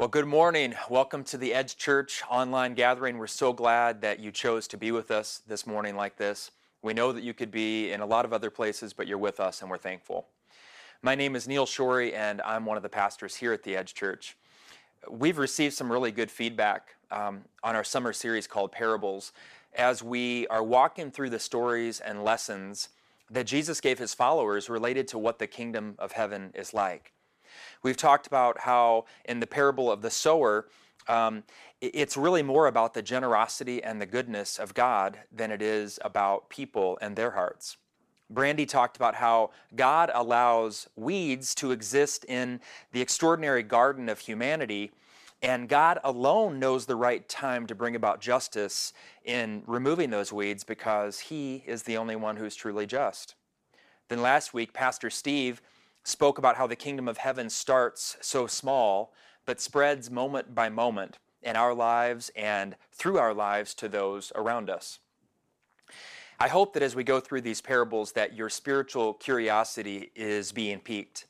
Well, good morning. Welcome to the Edge Church online gathering. We're so glad that you chose to be with us this morning like this. We know that you could be in a lot of other places, but you're with us and we're thankful. My name is Neil Schori, and I'm one of the pastors here at the Edge Church. We've received some really good feedback um, on our summer series called Parables as we are walking through the stories and lessons that Jesus gave his followers related to what the kingdom of heaven is like. We've talked about how in the parable of the sower, um, it's really more about the generosity and the goodness of God than it is about people and their hearts. Brandy talked about how God allows weeds to exist in the extraordinary garden of humanity, and God alone knows the right time to bring about justice in removing those weeds because He is the only one who's truly just. Then last week, Pastor Steve spoke about how the kingdom of heaven starts so small but spreads moment by moment in our lives and through our lives to those around us. I hope that as we go through these parables that your spiritual curiosity is being piqued.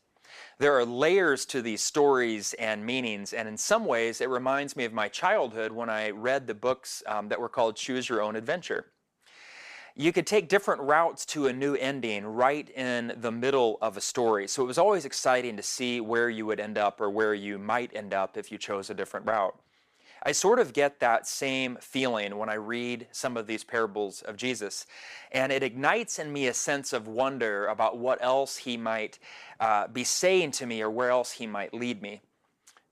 There are layers to these stories and meanings, and in some ways, it reminds me of my childhood when I read the books um, that were called Choose Your Own Adventure you could take different routes to a new ending right in the middle of a story. So it was always exciting to see where you would end up or where you might end up if you chose a different route. I sort of get that same feeling when I read some of these parables of Jesus. And it ignites in me a sense of wonder about what else he might uh, be saying to me or where else he might lead me.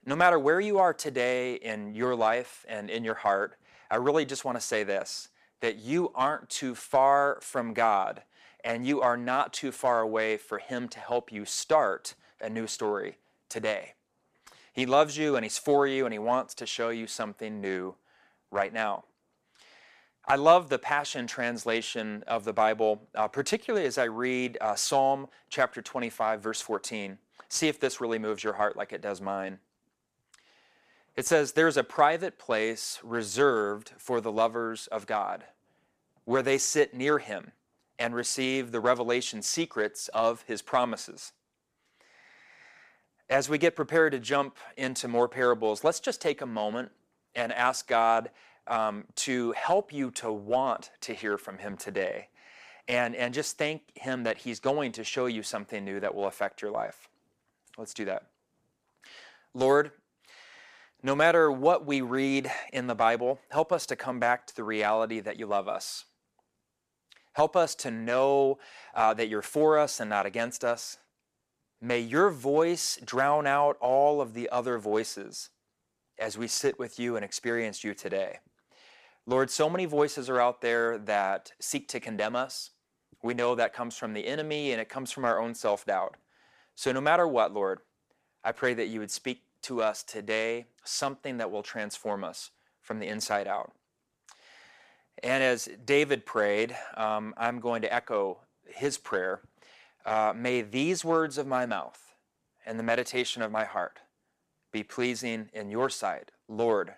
No matter where you are today in your life and in your heart, I really just want to say this that you aren't too far from God and you are not too far away for Him to help you start a new story today. He loves you and He's for you and He wants to show you something new right now. I love the Passion Translation of the Bible, uh, particularly as I read uh, Psalm chapter 25, verse 14. See if this really moves your heart like it does mine. It says, There's a private place reserved for the lovers of God, where they sit near Him and receive the revelation secrets of His promises. As we get prepared to jump into more parables, let's just take a moment and ask God um, to help you to want to hear from Him today. And, and just thank Him that He's going to show you something new that will affect your life. Let's do that. Lord, no matter what we read in the Bible, help us to come back to the reality that you love us. Help us to know uh, that you're for us and not against us. May your voice drown out all of the other voices as we sit with you and experience you today. Lord, so many voices are out there that seek to condemn us. We know that comes from the enemy and it comes from our own self doubt. So, no matter what, Lord, I pray that you would speak to us today something that will transform us from the inside out. And as David prayed, um, I'm going to echo his prayer. Uh, may these words of my mouth and the meditation of my heart be pleasing in your sight, Lord,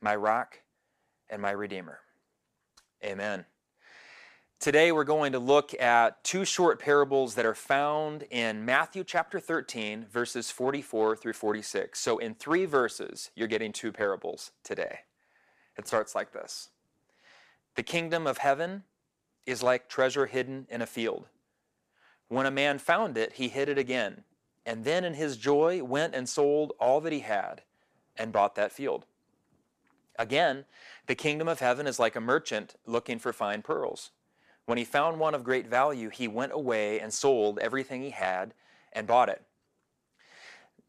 my rock and my redeemer. Amen. Today we're going to look at two short parables that are found in Matthew chapter 13, verses 44 through 46. So, in three verses, you're getting two parables today. It starts like this The kingdom of heaven is like treasure hidden in a field. When a man found it, he hid it again, and then in his joy went and sold all that he had and bought that field. Again, the kingdom of heaven is like a merchant looking for fine pearls. When he found one of great value, he went away and sold everything he had and bought it.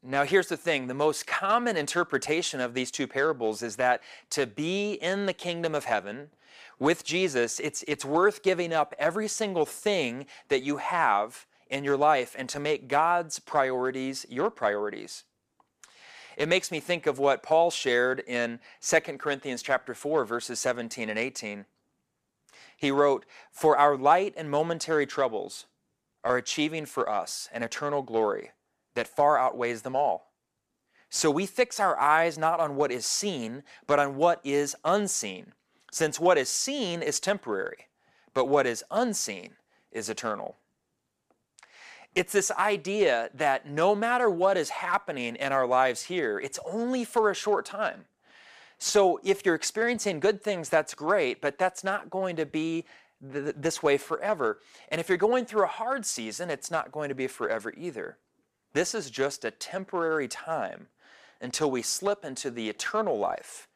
Now, here's the thing the most common interpretation of these two parables is that to be in the kingdom of heaven with Jesus, it's, it's worth giving up every single thing that you have in your life and to make God's priorities your priorities. It makes me think of what Paul shared in 2 Corinthians chapter 4 verses 17 and 18. He wrote, For our light and momentary troubles are achieving for us an eternal glory that far outweighs them all. So we fix our eyes not on what is seen, but on what is unseen, since what is seen is temporary, but what is unseen is eternal. It's this idea that no matter what is happening in our lives here, it's only for a short time. So if you're experiencing good things, that's great, but that's not going to be th- this way forever. And if you're going through a hard season, it's not going to be forever either. This is just a temporary time until we slip into the eternal life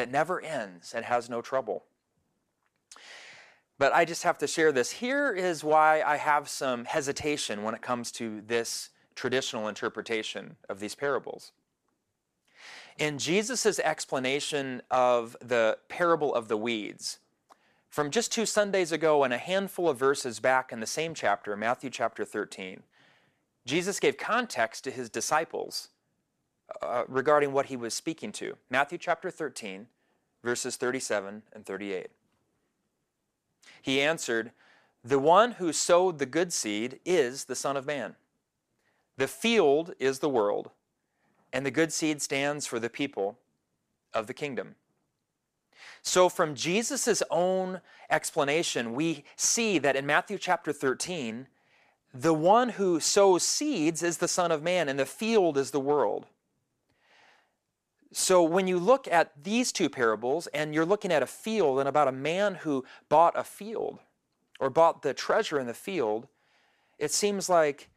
that never ends and has no trouble. But I just have to share this. Here is why I have some hesitation when it comes to this traditional interpretation of these parables. In Jesus' explanation of the parable of the weeds, from just two Sundays ago and a handful of verses back in the same chapter, Matthew chapter 13, Jesus gave context to his disciples uh, regarding what he was speaking to. Matthew chapter 13, verses 37 and 38. He answered, The one who sowed the good seed is the Son of Man. The field is the world, and the good seed stands for the people of the kingdom. So, from Jesus' own explanation, we see that in Matthew chapter 13, the one who sows seeds is the Son of Man, and the field is the world. So when you look at these two parables and you're looking at a field and about a man who bought a field or bought the treasure in the field, it seems like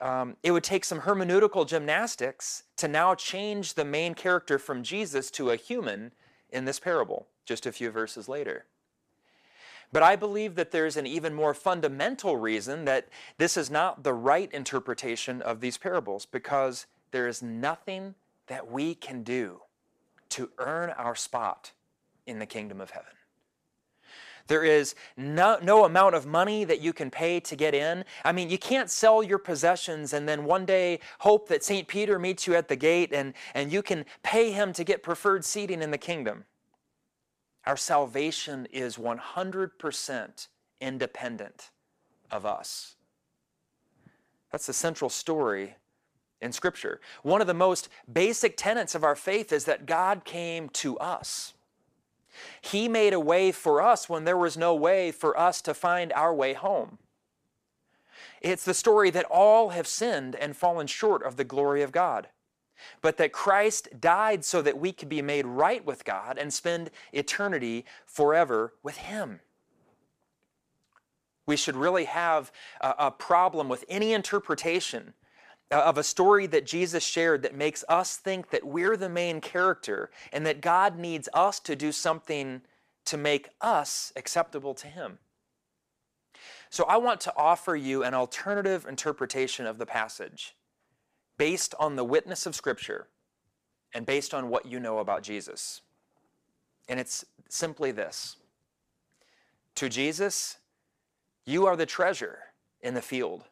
um, it would take some hermeneutical gymnastics to now change the main character from Jesus to a human in this parable, just a few verses later. But I believe that there's an even more fundamental reason that this is not the right interpretation of these parables because there is nothing that we can do to earn our spot in the kingdom of heaven. There is no, no amount of money that you can pay to get in. I mean, you can't sell your possessions and then one day hope that St. Peter meets you at the gate and, and you can pay him to get preferred seating in the kingdom. Our salvation is 100% independent of us. That's the central story in Scripture. One of the most basic tenets of our faith is that God came to us. He made a way for us when there was no way for us to find our way home. It's the story that all have sinned and fallen short of the glory of God, but that Christ died so that we could be made right with God and spend eternity forever with Him. We should really have a, a problem with any interpretation Uh, of a story that Jesus shared that makes us think that we're the main character and that God needs us to do something to make us acceptable to Him. So I want to offer you an alternative interpretation of the passage based on the witness of Scripture and based on what you know about Jesus. And it's simply this To Jesus, you are the treasure in the field.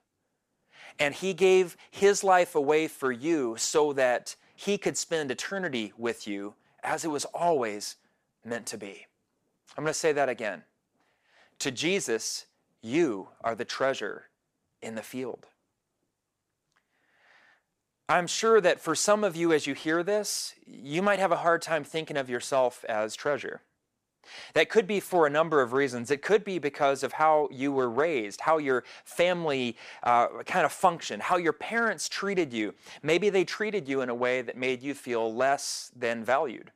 And he gave his life away for you so that he could spend eternity with you as it was always meant to be. I'm going to say that again. To Jesus, you are the treasure in the field. I'm sure that for some of you, as you hear this, you might have a hard time thinking of yourself as treasure. That could be for a number of reasons. It could be because of how you were raised, how your family uh, kind of functioned, how your parents treated you. Maybe they treated you in a way that made you feel less than valued.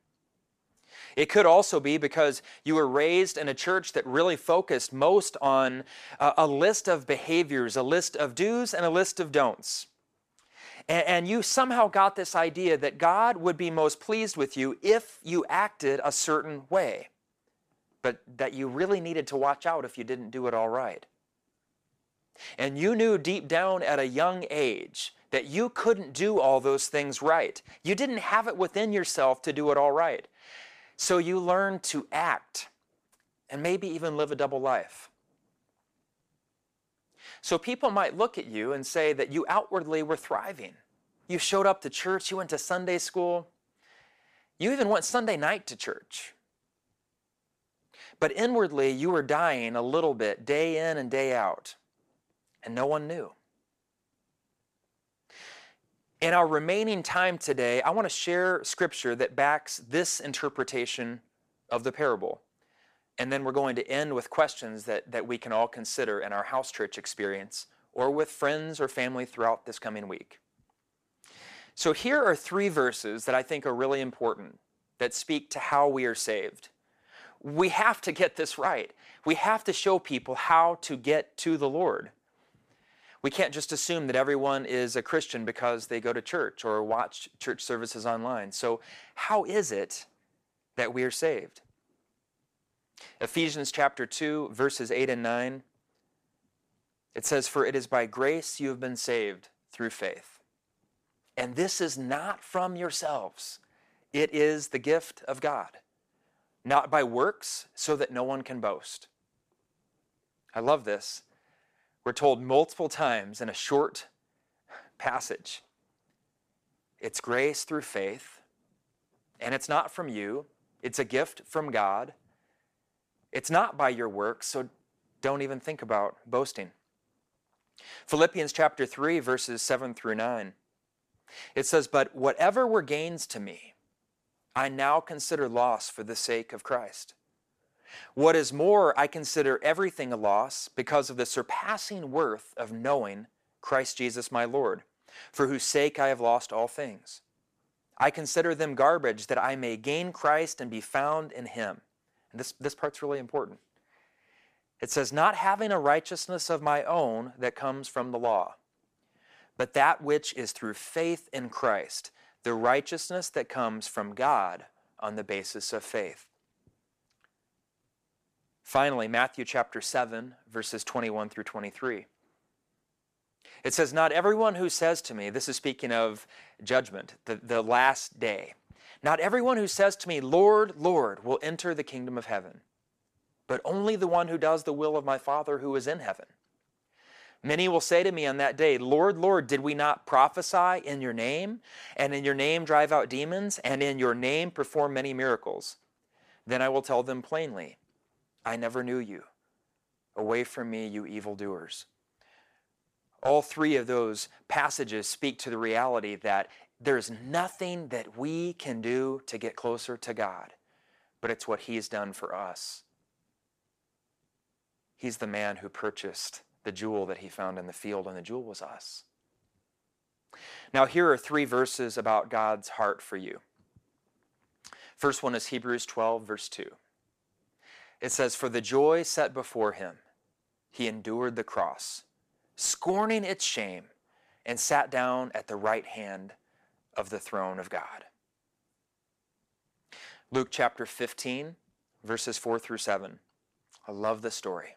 It could also be because you were raised in a church that really focused most on a, a list of behaviors, a list of do's and a list of don'ts. And, and you somehow got this idea that God would be most pleased with you if you acted a certain way but that you really needed to watch out if you didn't do it all right. And you knew deep down at a young age that you couldn't do all those things right. You didn't have it within yourself to do it all right. So you learned to act and maybe even live a double life. So people might look at you and say that you outwardly were thriving. You showed up to church, you went to Sunday school, you even went Sunday night to church. But inwardly, you were dying a little bit, day in and day out, and no one knew. In our remaining time today, I want to share scripture that backs this interpretation of the parable. And then we're going to end with questions that, that we can all consider in our house church experience or with friends or family throughout this coming week. So, here are three verses that I think are really important that speak to how we are saved. We have to get this right. We have to show people how to get to the Lord. We can't just assume that everyone is a Christian because they go to church or watch church services online. So, how is it that we are saved? Ephesians chapter 2, verses 8 and 9. It says, For it is by grace you have been saved through faith. And this is not from yourselves, it is the gift of God, not by works, so that no one can boast. I love this. We're told multiple times in a short passage it's grace through faith, and it's not from you, it's a gift from God. It's not by your works, so don't even think about boasting. Philippians chapter 3, verses 7 through 9. It says, But whatever were gains to me, I now consider loss for the sake of Christ. What is more, I consider everything a loss because of the surpassing worth of knowing Christ Jesus my Lord, for whose sake I have lost all things. I consider them garbage that I may gain Christ and be found in him. And this, this part's really important. It says, Not having a righteousness of my own that comes from the law, but that which is through faith in Christ, the righteousness that comes from God on the basis of faith. Finally, Matthew chapter 7, verses 21 through 23. It says, Not everyone who says to me, this is speaking of judgment, the, the last day, not everyone who says to me, Lord, Lord, will enter the kingdom of heaven but only the one who does the will of my Father who is in heaven. Many will say to me on that day, Lord, Lord, did we not prophesy in your name, and in your name drive out demons, and in your name perform many miracles? Then I will tell them plainly, I never knew you. Away from me, you evildoers. All three of those passages speak to the reality that there's nothing that we can do to get closer to God, but it's what He's done for us. He's the man who purchased the jewel that he found in the field, and the jewel was us. Now, here are three verses about God's heart for you. First one is Hebrews 12, verse 2. It says, For the joy set before him, he endured the cross, scorning its shame, and sat down at the right hand of the throne of God. Luke chapter 15, verses 4 through 7. I love this story.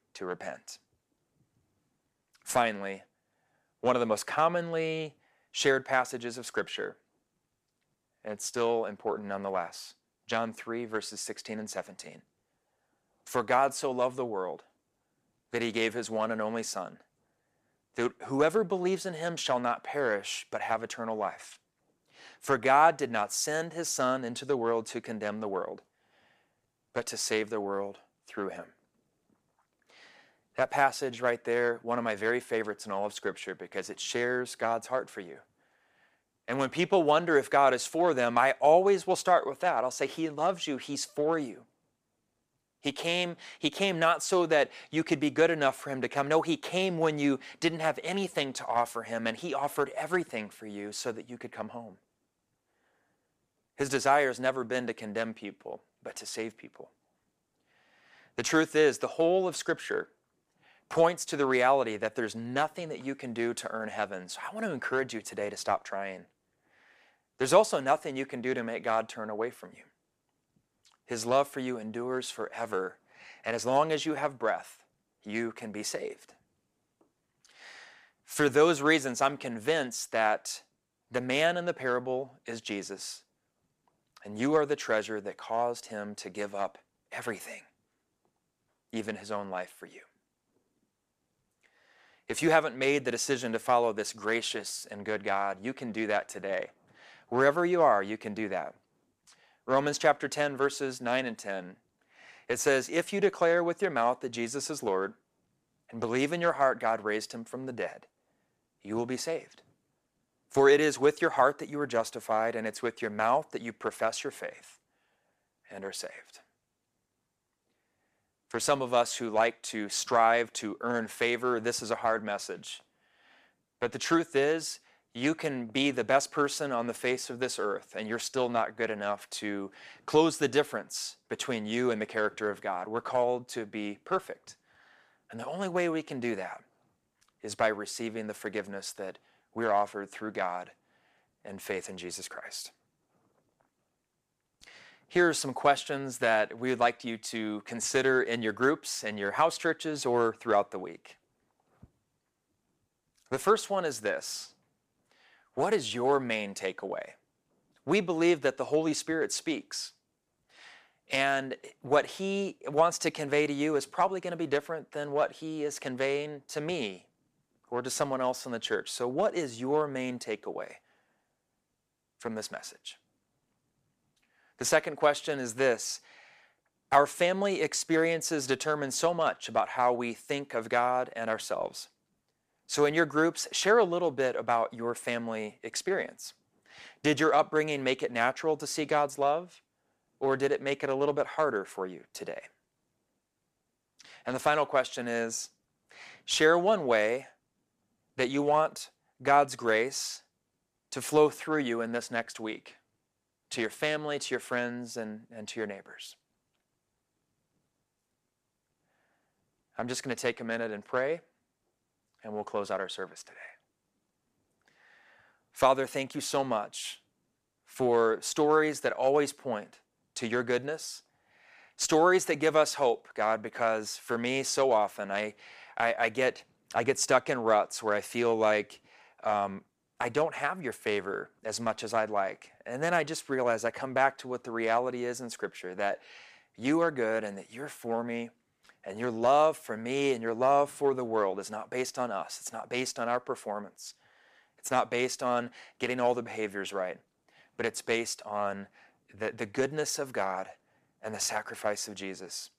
to repent. Finally, one of the most commonly shared passages of Scripture, and it's still important nonetheless. John 3, verses 16 and 17. For God so loved the world that he gave his one and only Son, that whoever believes in him shall not perish, but have eternal life. For God did not send his Son into the world to condemn the world, but to save the world through him. That passage right there, one of my very favorites in all of Scripture because it shares God's heart for you. And when people wonder if God is for them, I always will start with that. I'll say, He loves you, He's for you. He came, he came not so that you could be good enough for him to come. No, he came when you didn't have anything to offer him, and he offered everything for you so that you could come home. His desire has never been to condemn people, but to save people. The truth is, the whole of Scripture points to the reality that there's nothing that you can do to earn heaven. So I want to encourage you today to stop trying. There's also nothing you can do to make God turn away from you. His love for you endures forever. And as long as you have breath, you can be saved. For those reasons, I'm convinced that the man in the parable is Jesus, and you are the treasure that caused him to give up everything, even his own life for you. If you haven't made the decision to follow this gracious and good God, you can do that today. Wherever you are, you can do that. Romans chapter 10, verses 9 and 10. It says, If you declare with your mouth that Jesus is Lord and believe in your heart God raised him from the dead, you will be saved. For it is with your heart that you are justified, and it's with your mouth that you profess your faith and are saved. For some of us who like to strive to earn favor, this is a hard message. But the truth is, you can be the best person on the face of this earth, and you're still not good enough to close the difference between you and the character of God. We're called to be perfect. And the only way we can do that is by receiving the forgiveness that we're offered through God and faith in Jesus Christ. Here are some questions that we would like you to consider in your groups, in your house churches, or throughout the week. The first one is this What is your main takeaway? We believe that the Holy Spirit speaks. And what he wants to convey to you is probably going to be different than what he is conveying to me or to someone else in the church. So, what is your main takeaway from this message? The second question is this Our family experiences determine so much about how we think of God and ourselves. So, in your groups, share a little bit about your family experience. Did your upbringing make it natural to see God's love, or did it make it a little bit harder for you today? And the final question is share one way that you want God's grace to flow through you in this next week to your family, to your friends, and, and to your neighbors. I'm just going to take a minute and pray, and we'll close out our service today. Father, thank you so much for stories that always point to your goodness, stories that give us hope, God, because for me, so often I, I, I get, I get stuck in ruts where I feel like um, I don't have your favor as much as I'd like. And then I just realize I come back to what the reality is in Scripture that you are good and that you're for me. And your love for me and your love for the world is not based on us. It's not based on our performance. It's not based on getting all the behaviors right. But it's based on the, the goodness of God and the sacrifice of Jesus.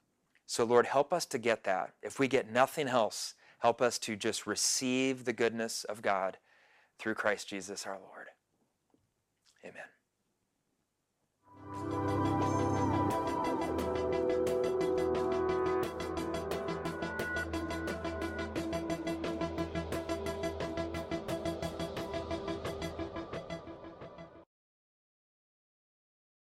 So, Lord, help us to get that. If we get nothing else, help us to just receive the goodness of God through Christ Jesus our Lord. Amen.